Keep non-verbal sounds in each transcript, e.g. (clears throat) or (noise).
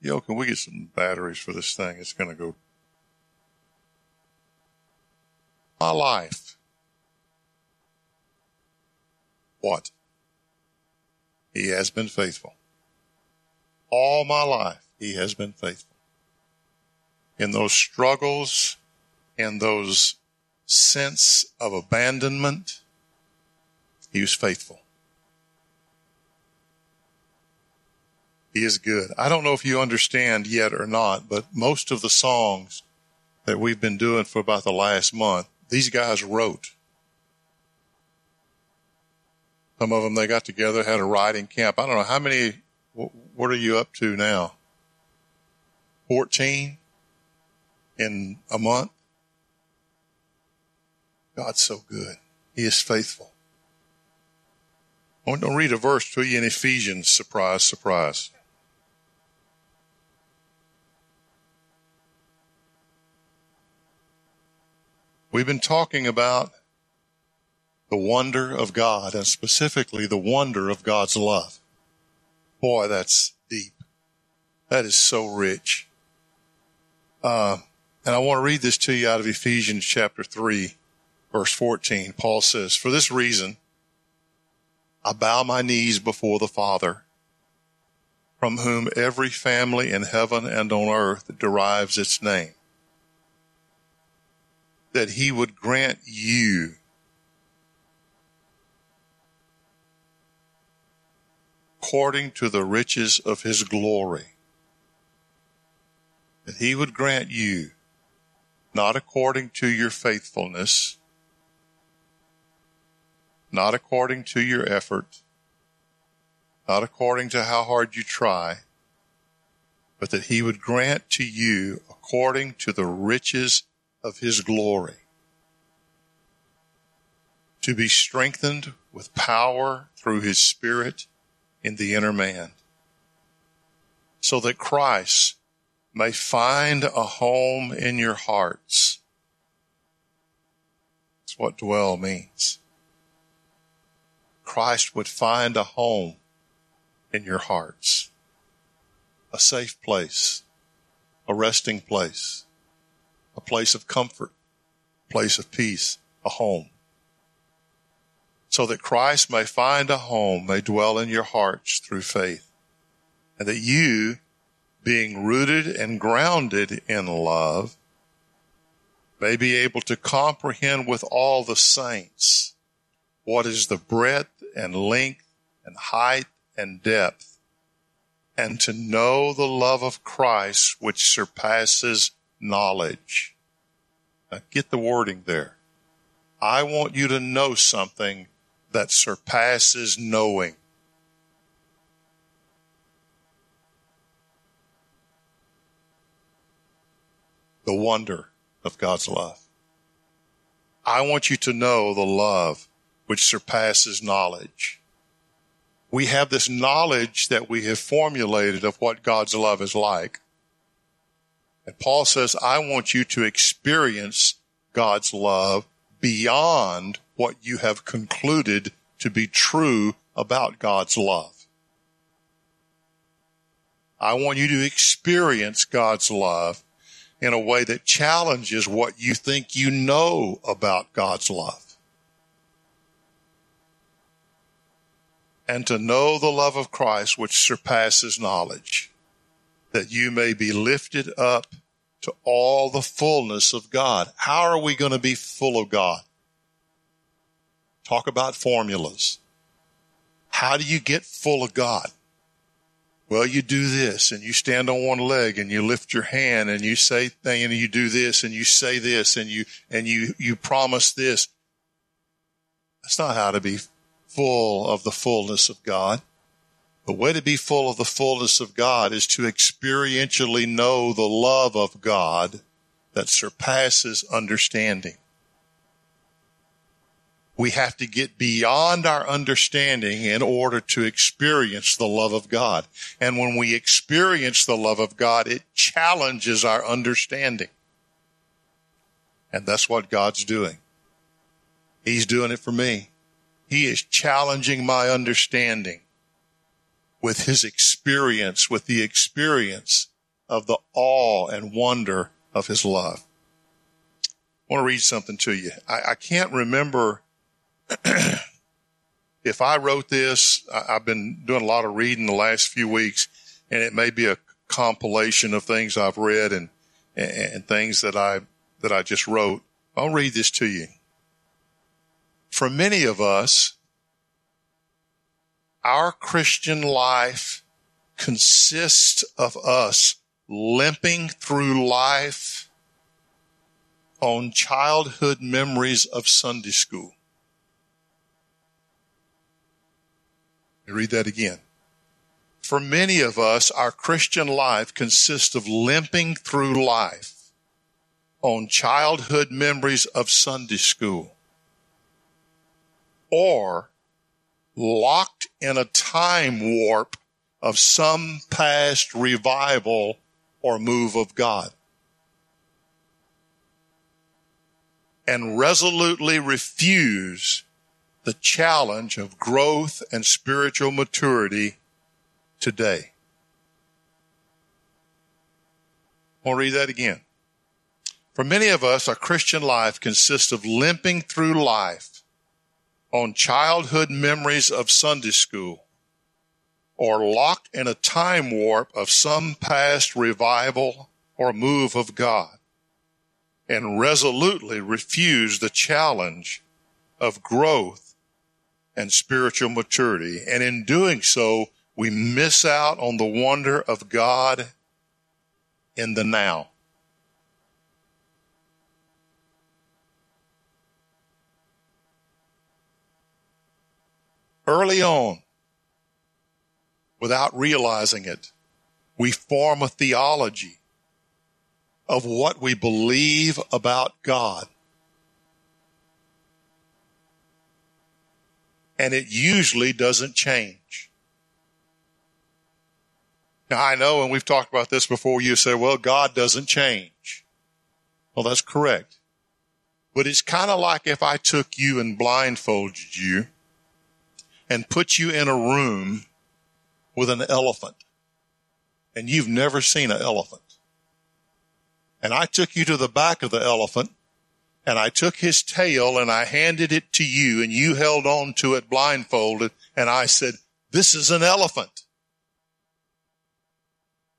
Yo, can we get some batteries for this thing? It's going to go. My life. What? He has been faithful. All my life, he has been faithful. In those struggles, in those sense of abandonment, he was faithful. He is good. I don't know if you understand yet or not, but most of the songs that we've been doing for about the last month, these guys wrote. Some of them they got together, had a writing camp. I don't know how many. What are you up to now? Fourteen in a month. God's so good. He is faithful. I want to read a verse to you in Ephesians. Surprise, surprise. We've been talking about the wonder of God and specifically the wonder of God's love. Boy, that's deep. That is so rich. Uh, and I want to read this to you out of Ephesians chapter 3, verse 14. Paul says, For this reason, I bow my knees before the Father, from whom every family in heaven and on earth derives its name that he would grant you according to the riches of his glory. That he would grant you, not according to your faithfulness, not according to your effort, not according to how hard you try, but that he would grant to you according to the riches of his glory, to be strengthened with power through his spirit in the inner man, so that Christ may find a home in your hearts. That's what dwell means. Christ would find a home in your hearts, a safe place, a resting place a place of comfort, a place of peace, a home. So that Christ may find a home, may dwell in your hearts through faith. And that you, being rooted and grounded in love, may be able to comprehend with all the saints what is the breadth and length and height and depth, and to know the love of Christ which surpasses knowledge. Now get the wording there. I want you to know something that surpasses knowing. The wonder of God's love. I want you to know the love which surpasses knowledge. We have this knowledge that we have formulated of what God's love is like. Paul says, I want you to experience God's love beyond what you have concluded to be true about God's love. I want you to experience God's love in a way that challenges what you think you know about God's love. And to know the love of Christ which surpasses knowledge, that you may be lifted up to all the fullness of God. How are we going to be full of God? Talk about formulas. How do you get full of God? Well, you do this and you stand on one leg and you lift your hand and you say thing and you do this and you say this and you, and you, you promise this. That's not how to be full of the fullness of God. The way to be full of the fullness of God is to experientially know the love of God that surpasses understanding. We have to get beyond our understanding in order to experience the love of God. And when we experience the love of God, it challenges our understanding. And that's what God's doing. He's doing it for me. He is challenging my understanding with his experience, with the experience of the awe and wonder of his love. I want to read something to you. I, I can't remember (clears throat) if I wrote this. I, I've been doing a lot of reading the last few weeks, and it may be a compilation of things I've read and, and, and things that I that I just wrote. I'll read this to you. For many of us, our Christian life consists of us limping through life on childhood memories of Sunday school. read that again. For many of us, our Christian life consists of limping through life on childhood memories of Sunday school or locked in a time warp of some past revival or move of God. And resolutely refuse the challenge of growth and spiritual maturity today. I'll read that again. For many of us, our Christian life consists of limping through life on childhood memories of Sunday school or locked in a time warp of some past revival or move of God and resolutely refuse the challenge of growth and spiritual maturity. And in doing so, we miss out on the wonder of God in the now. Early on, without realizing it. We form a theology of what we believe about God. And it usually doesn't change. Now I know, and we've talked about this before, you say, well, God doesn't change. Well, that's correct. But it's kind of like if I took you and blindfolded you and put you in a room with an elephant and you've never seen an elephant. And I took you to the back of the elephant and I took his tail and I handed it to you and you held on to it blindfolded and I said, this is an elephant.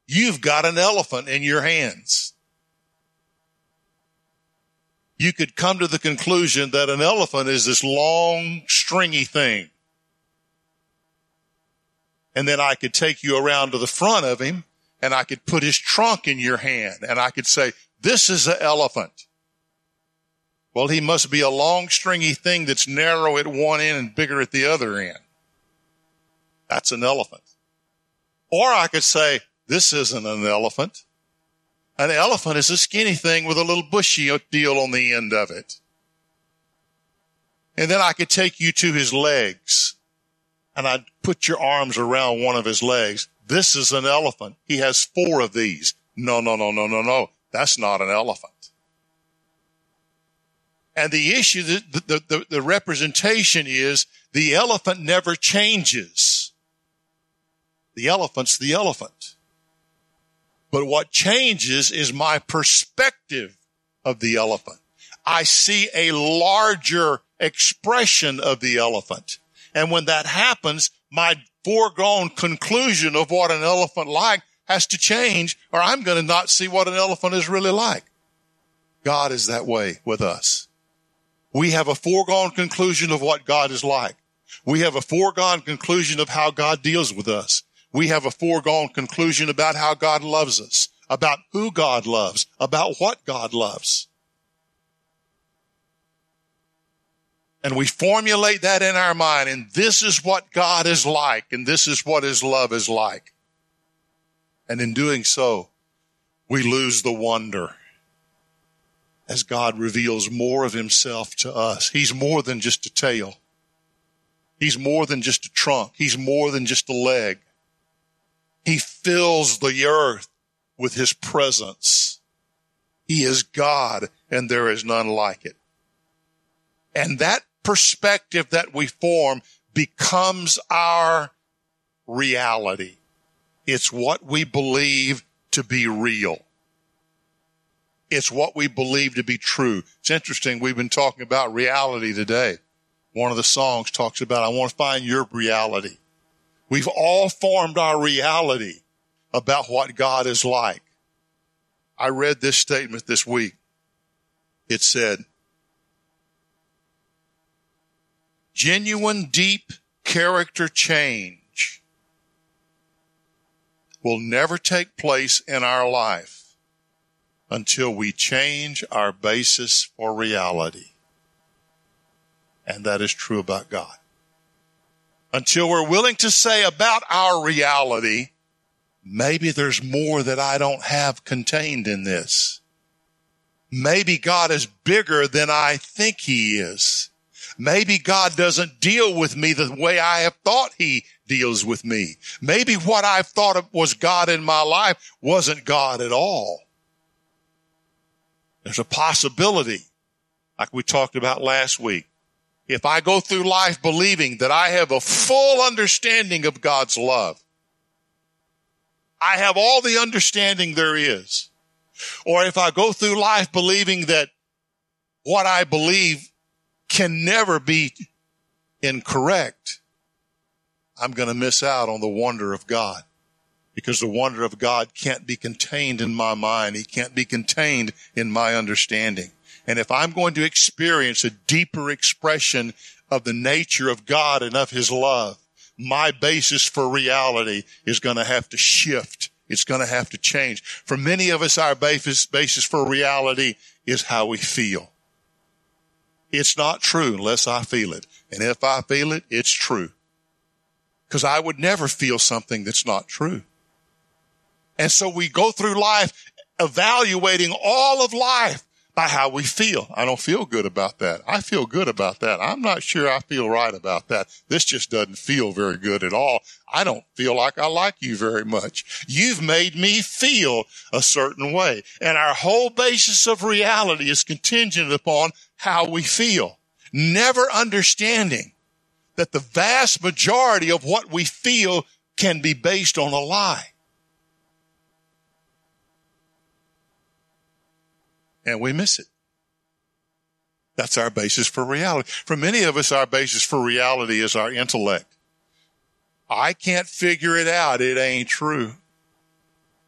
You've got an elephant in your hands. You could come to the conclusion that an elephant is this long, stringy thing and then I could take you around to the front of him and I could put his trunk in your hand and I could say, this is an elephant. Well, he must be a long stringy thing that's narrow at one end and bigger at the other end. That's an elephant. Or I could say, this isn't an elephant. An elephant is a skinny thing with a little bushy deal on the end of it. And then I could take you to his legs and I'd put your arms around one of his legs. This is an elephant. He has four of these. No, no, no, no, no, no. That's not an elephant. And the issue, the, the, the, the representation is the elephant never changes. The elephant's the elephant. But what changes is my perspective of the elephant. I see a larger expression of the elephant. And when that happens, my foregone conclusion of what an elephant like has to change or I'm going to not see what an elephant is really like. God is that way with us. We have a foregone conclusion of what God is like. We have a foregone conclusion of how God deals with us. We have a foregone conclusion about how God loves us, about who God loves, about what God loves. And we formulate that in our mind. And this is what God is like. And this is what his love is like. And in doing so, we lose the wonder as God reveals more of himself to us. He's more than just a tail. He's more than just a trunk. He's more than just a leg. He fills the earth with his presence. He is God and there is none like it. And that perspective that we form becomes our reality. It's what we believe to be real. It's what we believe to be true. It's interesting. We've been talking about reality today. One of the songs talks about, I want to find your reality. We've all formed our reality about what God is like. I read this statement this week. It said, genuine deep character change will never take place in our life until we change our basis for reality. And that is true about God. Until we're willing to say about our reality, maybe there's more that I don't have contained in this. Maybe God is bigger than I think he is. Maybe God doesn't deal with me the way I have thought he deals with me. Maybe what I thought was God in my life wasn't God at all. There's a possibility, like we talked about last week. If I go through life believing that I have a full understanding of God's love, I have all the understanding there is. Or if I go through life believing that what I believe can never be incorrect, I'm going to miss out on the wonder of God because the wonder of God can't be contained in my mind. He can't be contained in my understanding. And if I'm going to experience a deeper expression of the nature of God and of his love, my basis for reality is going to have to shift. It's going to have to change. For many of us, our basis, basis for reality is how we feel. It's not true unless I feel it. And if I feel it, it's true. Because I would never feel something that's not true. And so we go through life evaluating all of life by how we feel. I don't feel good about that. I feel good about that. I'm not sure I feel right about that. This just doesn't feel very good at all. I don't feel like I like you very much. You've made me feel a certain way. And our whole basis of reality is contingent upon how we feel. Never understanding that the vast majority of what we feel can be based on a lie. and we miss it. That's our basis for reality. For many of us, our basis for reality is our intellect. I can't figure it out. It ain't true.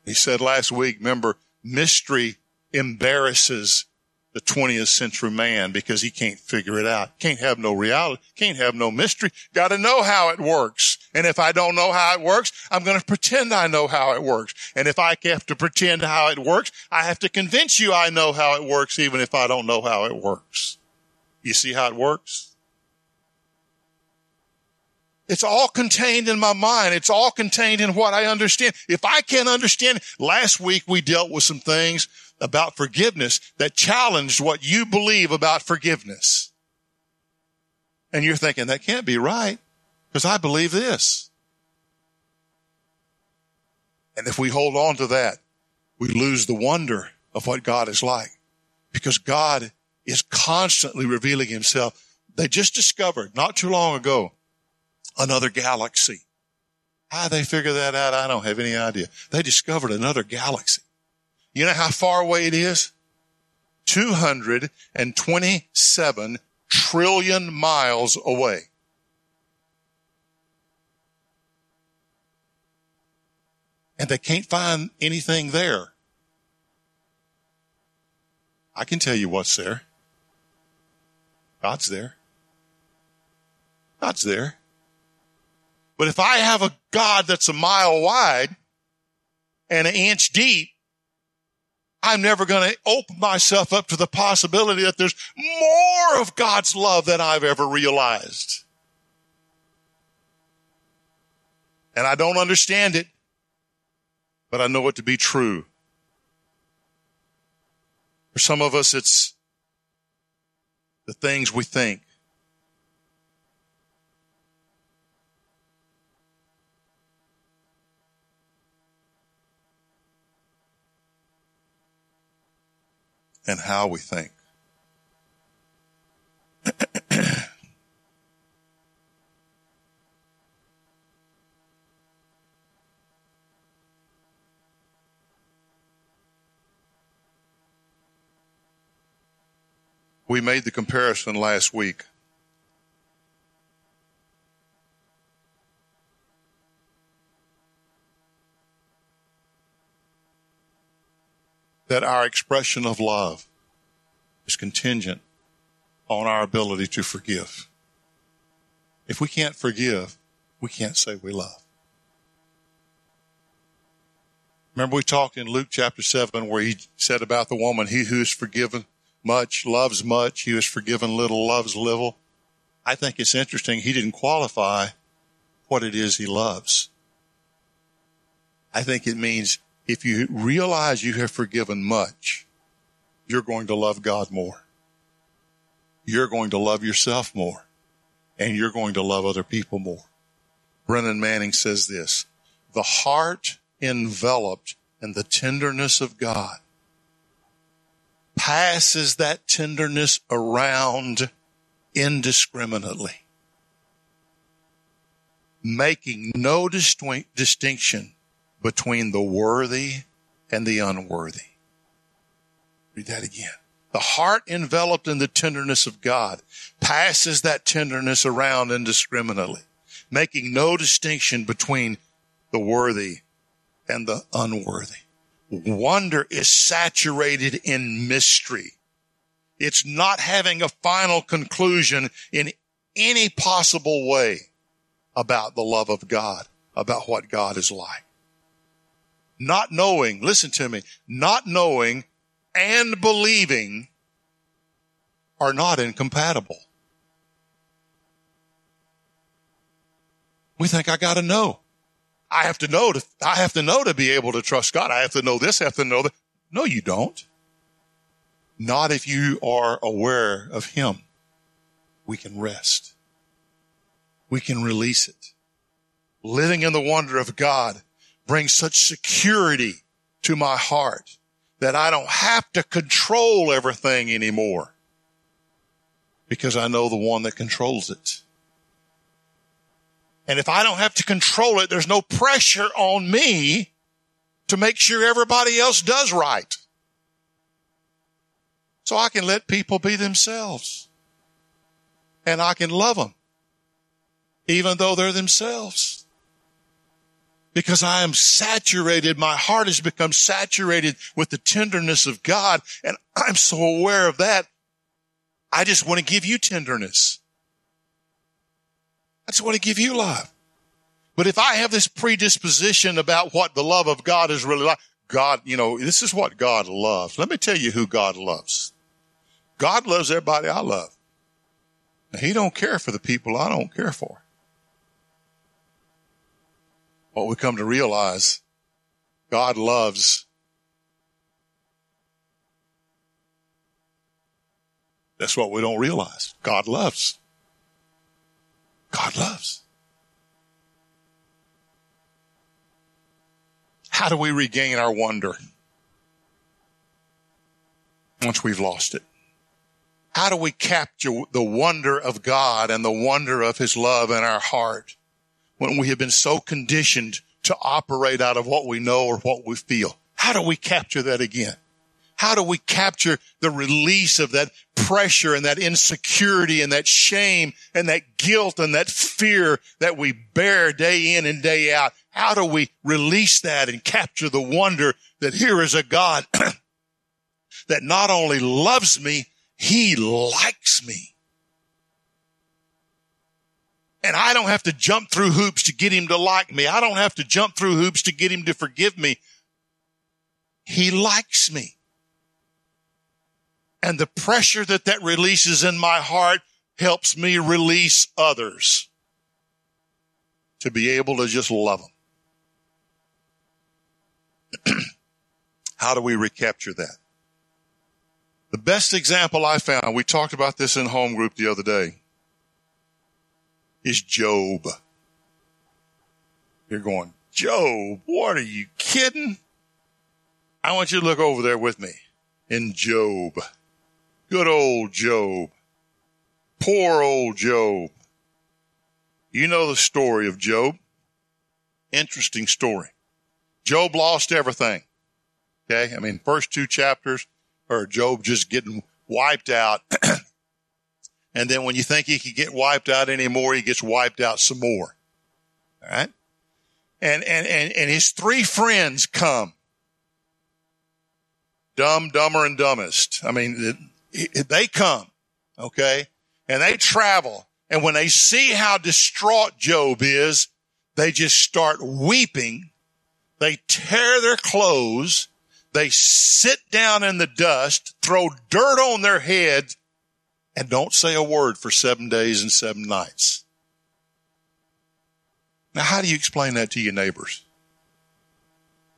He said last week, remember, mystery embarrasses the 20th century man because he can't figure it out. Can't have no reality. Can't have no mystery. Got to know how it works. And if I don't know how it works, I'm going to pretend I know how it works. And if I have to pretend how it works, I have to convince you I know how it works even if I don't know how it works. You see how it works? It's all contained in my mind. It's all contained in what I understand. If I can't understand, last week we dealt with some things about forgiveness that challenged what you believe about forgiveness. And you're thinking, that can't be right because I believe this. And if we hold on to that, we lose the wonder of what God is like because God is constantly revealing himself. They just discovered not too long ago another galaxy. How they figure that out, I don't have any idea. They discovered another galaxy. You know how far away it is? 227 trillion miles away. And they can't find anything there. I can tell you what's there. God's there. God's there. But if I have a God that's a mile wide and an inch deep, I'm never going to open myself up to the possibility that there's more of God's love than I've ever realized. And I don't understand it, but I know it to be true. For some of us, it's the things we think. and how we think. (clears throat) we made the comparison last week That our expression of love is contingent on our ability to forgive. If we can't forgive, we can't say we love. Remember we talked in Luke chapter 7 where he said about the woman, he who is forgiven much loves much, he who is forgiven little loves little. I think it's interesting he didn't qualify what it is he loves. I think it means if you realize you have forgiven much, you're going to love God more. You're going to love yourself more and you're going to love other people more. Brennan Manning says this, the heart enveloped in the tenderness of God passes that tenderness around indiscriminately, making no distinction between the worthy and the unworthy. Read that again. The heart enveloped in the tenderness of God passes that tenderness around indiscriminately, making no distinction between the worthy and the unworthy. Wonder is saturated in mystery. It's not having a final conclusion in any possible way about the love of God, about what God is like. Not knowing, listen to me, not knowing and believing are not incompatible. We think I got to know. I have to know to, I have to know to be able to trust God. I have to know this, I have to know that. No, you don't. Not if you are aware of Him. We can rest. We can release it. Living in the wonder of God brings such security to my heart that I don't have to control everything anymore because I know the one that controls it. And if I don't have to control it, there's no pressure on me to make sure everybody else does right. So I can let people be themselves. And I can love them, even though they're themselves because I am saturated. My heart has become saturated with the tenderness of God. And I'm so aware of that. I just want to give you tenderness. I just want to give you love. But if I have this predisposition about what the love of God is really like, God, you know, this is what God loves. Let me tell you who God loves. God loves everybody I love. He don't care for the people I don't care for. What we come to realize God loves. That's what we don't realize. God loves. God loves. How do we regain our wonder once we've lost it? How do we capture the wonder of God and the wonder of His love in our heart? When we have been so conditioned to operate out of what we know or what we feel. How do we capture that again? How do we capture the release of that pressure and that insecurity and that shame and that guilt and that fear that we bear day in and day out? How do we release that and capture the wonder that here is a God (clears throat) that not only loves me, he likes me. And I don't have to jump through hoops to get him to like me. I don't have to jump through hoops to get him to forgive me. He likes me. And the pressure that that releases in my heart helps me release others to be able to just love them. (clears throat) How do we recapture that? The best example I found, we talked about this in home group the other day is Job. You're going, Job, what are you kidding? I want you to look over there with me in Job. Good old Job. Poor old Job. You know the story of Job. Interesting story. Job lost everything. Okay. I mean, first two chapters are Job just getting wiped out. (clears throat) and then when you think he could get wiped out anymore, he gets wiped out some more. All right. And, and, and, and his three friends come. Dumb, dumber, and dumbest. I mean, they come. Okay. And they travel. And when they see how distraught Job is, they just start weeping. They tear their clothes. They sit down in the dust, throw dirt on their heads, and don't say a word for seven days and seven nights. Now, how do you explain that to your neighbors?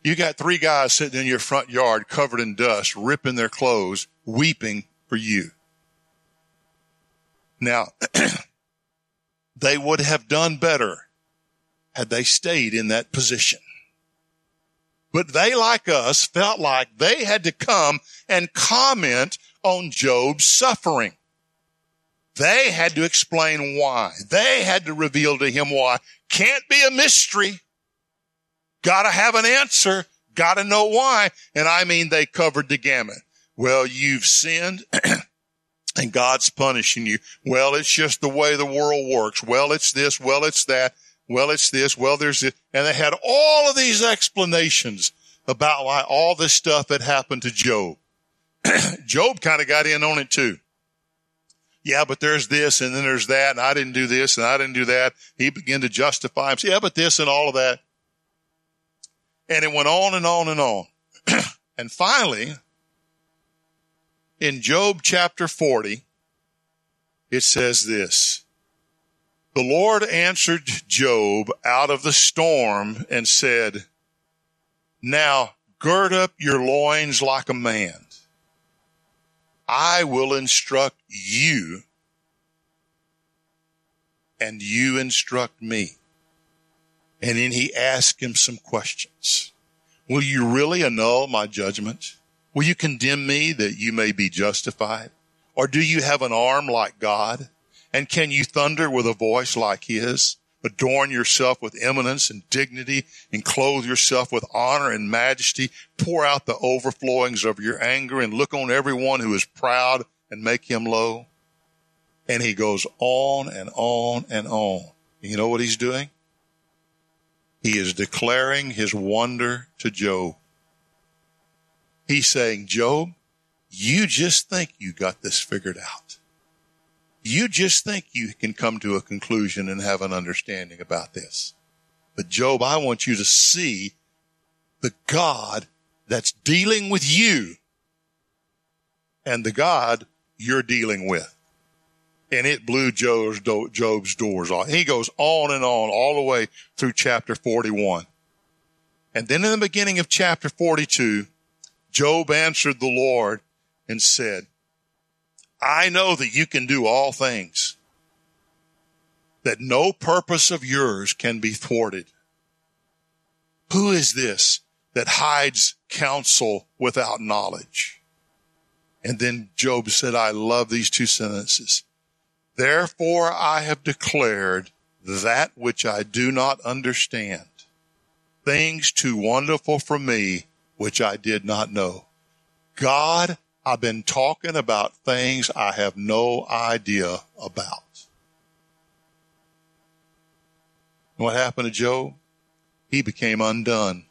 You got three guys sitting in your front yard covered in dust, ripping their clothes, weeping for you. Now, (clears throat) they would have done better had they stayed in that position. But they, like us, felt like they had to come and comment on Job's suffering. They had to explain why. They had to reveal to him why. Can't be a mystery. Gotta have an answer. Gotta know why. And I mean, they covered the gamut. Well, you've sinned. (clears throat) and God's punishing you. Well, it's just the way the world works. Well, it's this. Well, it's that. Well, it's this. Well, there's this. And they had all of these explanations about why all this stuff had happened to Job. (clears throat) Job kind of got in on it too. Yeah, but there's this and then there's that and I didn't do this and I didn't do that. He began to justify himself. Yeah, but this and all of that. And it went on and on and on. (clears throat) and finally, in Job chapter 40, it says this. The Lord answered Job out of the storm and said, Now gird up your loins like a man. I will instruct you and you instruct me. And then he asked him some questions. Will you really annul my judgment? Will you condemn me that you may be justified? Or do you have an arm like God? And can you thunder with a voice like his? Adorn yourself with eminence and dignity and clothe yourself with honor and majesty. Pour out the overflowings of your anger and look on everyone who is proud and make him low. And he goes on and on and on. You know what he's doing? He is declaring his wonder to Job. He's saying, Job, you just think you got this figured out. You just think you can come to a conclusion and have an understanding about this. But Job, I want you to see the God that's dealing with you and the God you're dealing with. And it blew Job's, Job's doors off. He goes on and on all the way through chapter 41. And then in the beginning of chapter 42, Job answered the Lord and said, I know that you can do all things, that no purpose of yours can be thwarted. Who is this that hides counsel without knowledge? And then Job said, I love these two sentences. Therefore I have declared that which I do not understand, things too wonderful for me, which I did not know. God I've been talking about things I have no idea about. What happened to Job? He became undone.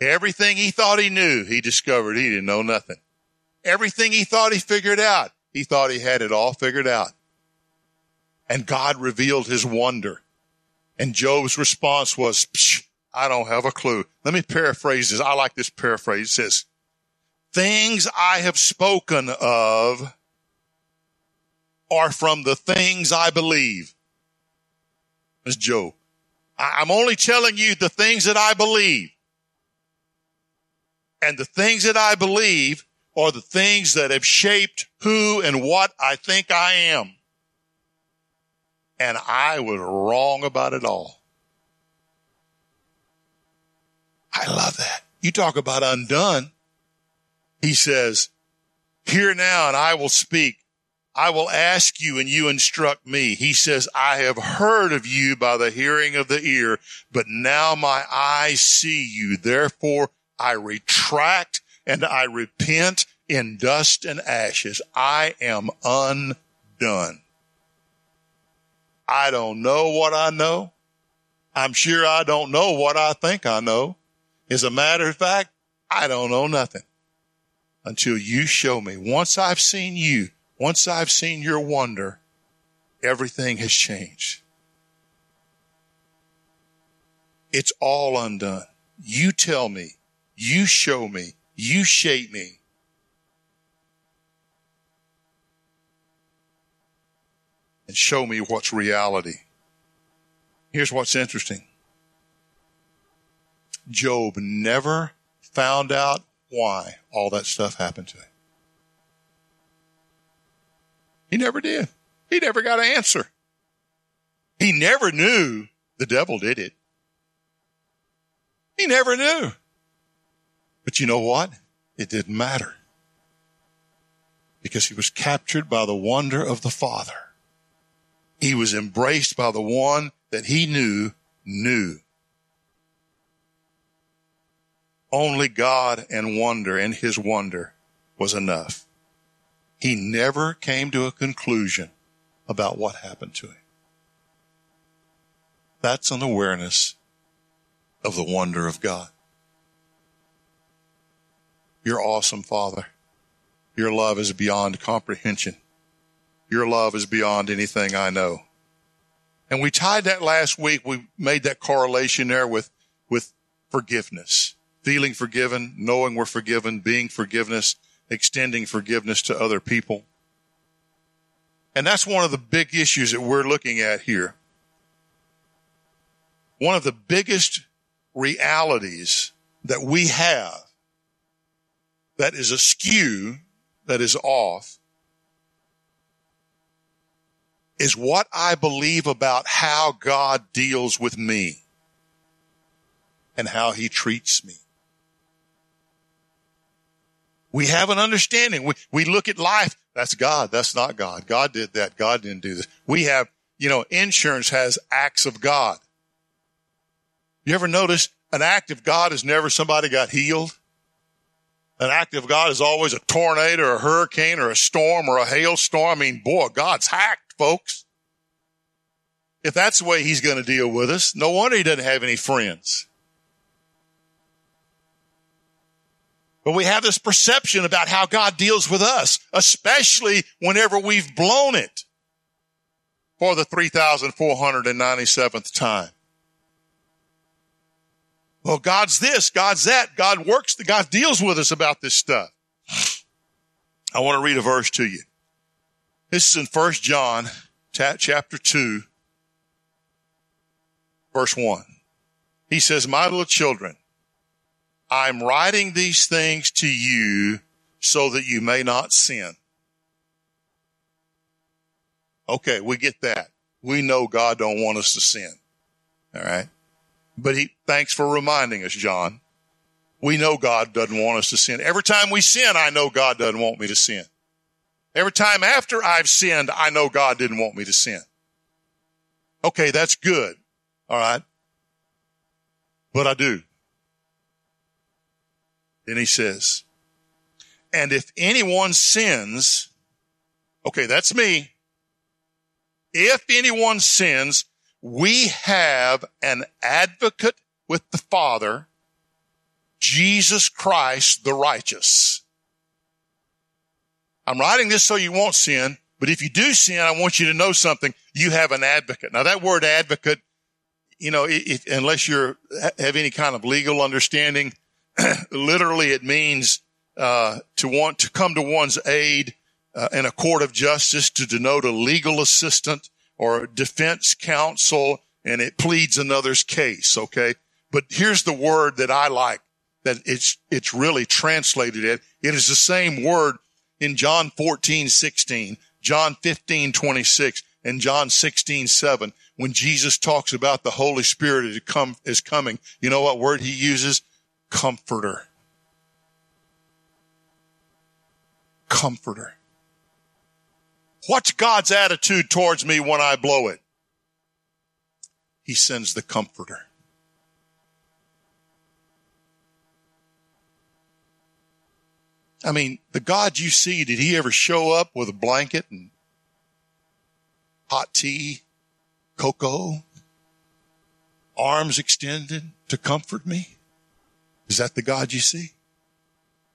Everything he thought he knew, he discovered he didn't know nothing. Everything he thought he figured out, he thought he had it all figured out. And God revealed his wonder. And Job's response was, I don't have a clue. Let me paraphrase this. I like this paraphrase. It says, things I have spoken of are from the things I believe. That's Job. I'm only telling you the things that I believe. And the things that I believe are the things that have shaped who and what I think I am. And I was wrong about it all. I love that. You talk about undone. He says, hear now and I will speak. I will ask you and you instruct me. He says, I have heard of you by the hearing of the ear, but now my eyes see you. Therefore I retract and I repent in dust and ashes. I am undone. I don't know what I know. I'm sure I don't know what I think I know. As a matter of fact, I don't know nothing until you show me. Once I've seen you, once I've seen your wonder, everything has changed. It's all undone. You tell me, you show me, you shape me. And show me what's reality. Here's what's interesting. Job never found out why all that stuff happened to him. He never did. He never got an answer. He never knew the devil did it. He never knew. But you know what? It didn't matter. Because he was captured by the wonder of the Father. He was embraced by the one that he knew knew. Only God and wonder and his wonder was enough. He never came to a conclusion about what happened to him. That's an awareness of the wonder of God. You're awesome, Father. Your love is beyond comprehension. Your love is beyond anything I know. And we tied that last week. We made that correlation there with, with forgiveness, feeling forgiven, knowing we're forgiven, being forgiveness, extending forgiveness to other people. And that's one of the big issues that we're looking at here. One of the biggest realities that we have that is askew, that is off, is what I believe about how God deals with me and how he treats me. We have an understanding. We, we look at life. That's God. That's not God. God did that. God didn't do this. We have, you know, insurance has acts of God. You ever notice an act of God is never somebody got healed? An act of God is always a tornado or a hurricane or a storm or a hailstorm. I mean, boy, God's hacked folks. If that's the way he's going to deal with us, no wonder he doesn't have any friends. But we have this perception about how God deals with us, especially whenever we've blown it for the 3,497th time. Well, God's this, God's that, God works, God deals with us about this stuff. I want to read a verse to you. This is in First John chapter 2, verse 1. He says, My little children, I'm writing these things to you so that you may not sin. Okay, we get that. We know God don't want us to sin. All right. But he, thanks for reminding us, John. We know God doesn't want us to sin. Every time we sin, I know God doesn't want me to sin. Every time after I've sinned, I know God didn't want me to sin. Okay, that's good. All right. But I do. Then he says, and if anyone sins, okay, that's me. If anyone sins, we have an advocate with the Father, Jesus Christ the righteous. I'm writing this so you won't sin, but if you do sin, I want you to know something. You have an advocate. Now that word advocate, you know, if, unless you have any kind of legal understanding, (clears throat) literally it means uh, to want to come to one's aid uh, in a court of justice to denote a legal assistant or defense counsel, and it pleads another's case. Okay, but here's the word that I like that it's it's really translated it. It is the same word in John 14, 16, John 15, 26, and John 16, 7, when Jesus talks about the Holy Spirit is, come, is coming, you know what word he uses? Comforter. Comforter. What's God's attitude towards me when I blow it? He sends the comforter. I mean, the God you see, did he ever show up with a blanket and hot tea, cocoa, arms extended to comfort me? Is that the God you see?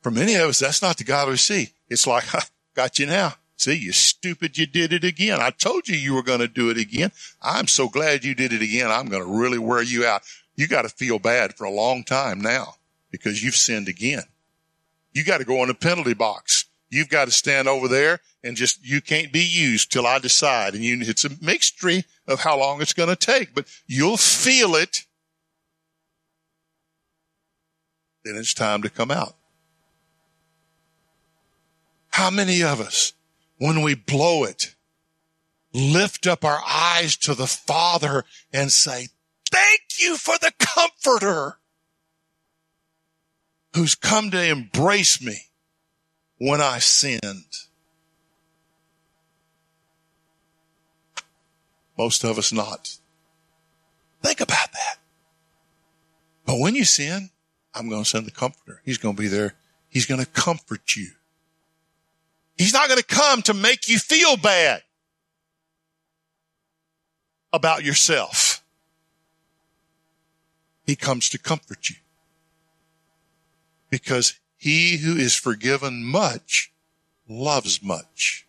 For many of us, that's not the God we see. It's like, (laughs) I got you now. See, you stupid, you did it again. I told you you were going to do it again. I'm so glad you did it again. I'm going to really wear you out. You got to feel bad for a long time now because you've sinned again. You got to go in the penalty box. You've got to stand over there and just, you can't be used till I decide. And you, it's a mixture of how long it's going to take, but you'll feel it. Then it's time to come out. How many of us, when we blow it, lift up our eyes to the Father and say, thank you for the comforter who's come to embrace me when I sinned. Most of us not. Think about that. But when you sin, I'm going to send the comforter. He's going to be there. He's going to comfort you. He's not going to come to make you feel bad about yourself. He comes to comfort you because he who is forgiven much loves much.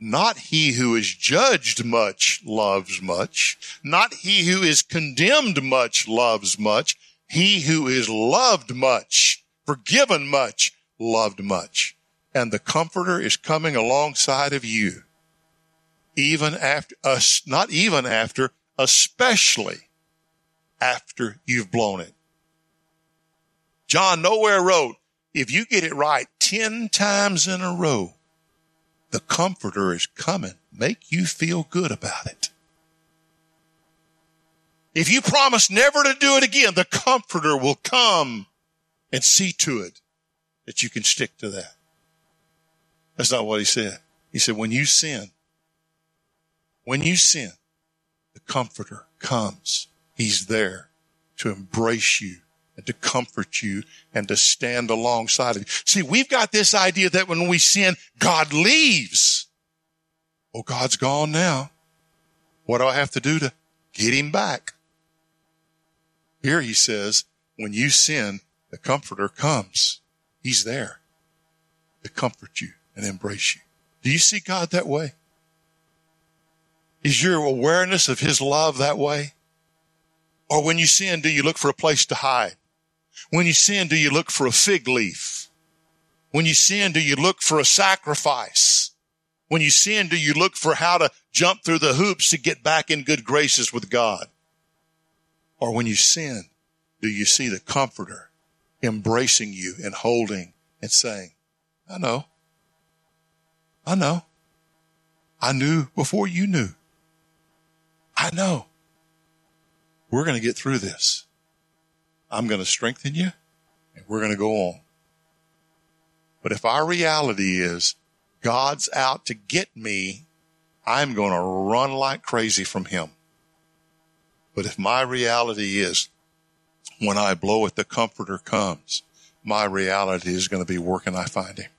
Not he who is judged much loves much. Not he who is condemned much loves much. He who is loved much, forgiven much, loved much. And the comforter is coming alongside of you. Even after us, not even after, especially after you've blown it. John nowhere wrote, if you get it right 10 times in a row, the comforter is coming. Make you feel good about it. If you promise never to do it again, the comforter will come and see to it that you can stick to that. That's not what he said. He said, when you sin, when you sin, the comforter comes. He's there to embrace you and to comfort you and to stand alongside of you. See, we've got this idea that when we sin, God leaves. Oh, God's gone now. What do I have to do to get him back? Here he says, when you sin, the comforter comes. He's there to comfort you and embrace you. Do you see God that way? Is your awareness of his love that way? Or when you sin, do you look for a place to hide? When you sin, do you look for a fig leaf? When you sin, do you look for a sacrifice? When you sin, do you look for how to jump through the hoops to get back in good graces with God? Or when you sin, do you see the comforter embracing you and holding and saying, I know. I know. I knew before you knew. I know. We're going to get through this. I'm going to strengthen you and we're going to go on. But if our reality is God's out to get me, I'm going to run like crazy from him. But if my reality is when I blow it, the comforter comes, my reality is going to be where can I find him?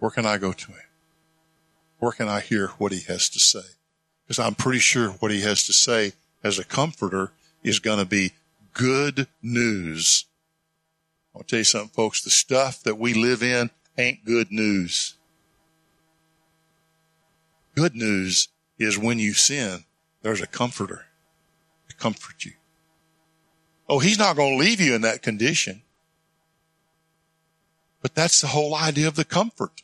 Where can I go to him? Where can I hear what he has to say? Because I'm pretty sure what he has to say as a comforter is going to be good news. I'll tell you something, folks. The stuff that we live in ain't good news. Good news is when you sin, there's a comforter comfort you. Oh, he's not going to leave you in that condition. But that's the whole idea of the comfort.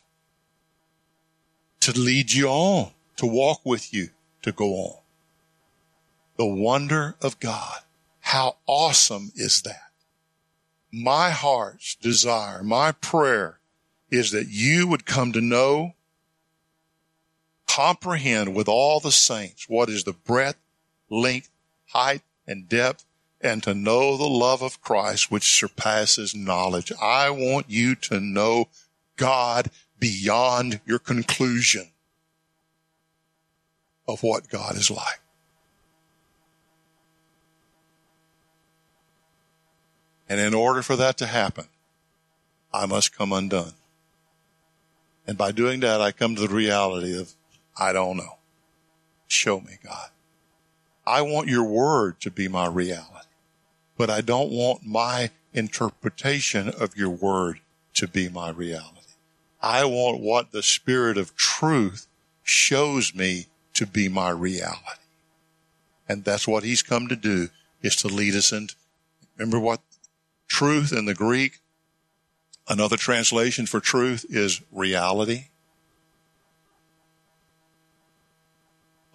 To lead you on, to walk with you, to go on. The wonder of God. How awesome is that? My heart's desire, my prayer is that you would come to know, comprehend with all the saints what is the breadth, length, height, and depth, and to know the love of Christ which surpasses knowledge. I want you to know God beyond your conclusion of what God is like. And in order for that to happen, I must come undone. And by doing that, I come to the reality of, I don't know. Show me, God. I want your word to be my reality, but I don't want my interpretation of your word to be my reality. I want what the spirit of truth shows me to be my reality. And that's what he's come to do is to lead us into, remember what truth in the Greek, another translation for truth is reality.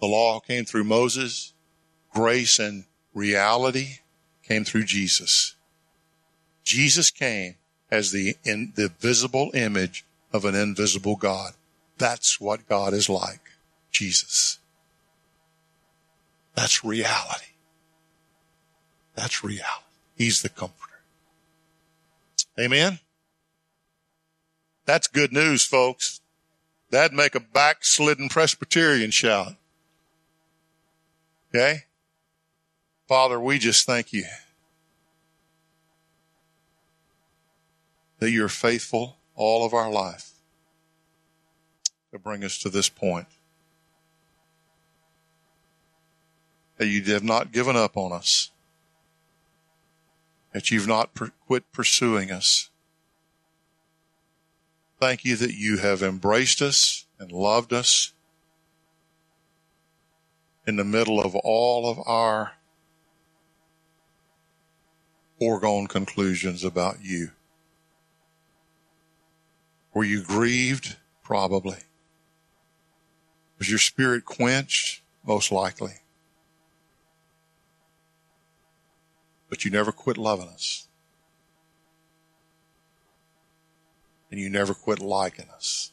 The law came through Moses. Grace and reality came through Jesus. Jesus came as the, in, the visible image of an invisible God. That's what God is like. Jesus. That's reality. That's reality. He's the comforter. Amen. That's good news, folks. That'd make a backslidden Presbyterian shout. Okay? Father, we just thank you that you're faithful all of our life to bring us to this point. That you have not given up on us. That you've not per- quit pursuing us. Thank you that you have embraced us and loved us in the middle of all of our foregone conclusions about you. Were you grieved? Probably. Was your spirit quenched? Most likely. But you never quit loving us. And you never quit liking us.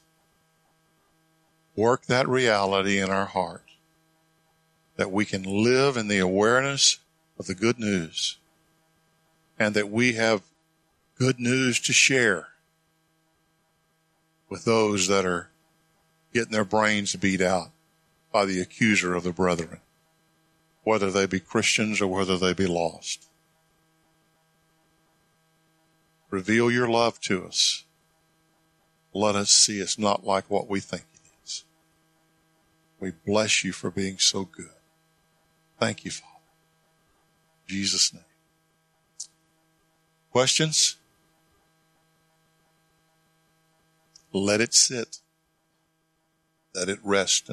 Work that reality in our heart that we can live in the awareness of the good news and that we have good news to share with those that are getting their brains beat out by the accuser of the brethren, whether they be Christians or whether they be lost. Reveal your love to us. Let us see it's not like what we think it is. We bless you for being so good. Thank you, Father. In Jesus' name. Questions? Let it sit. Let it rest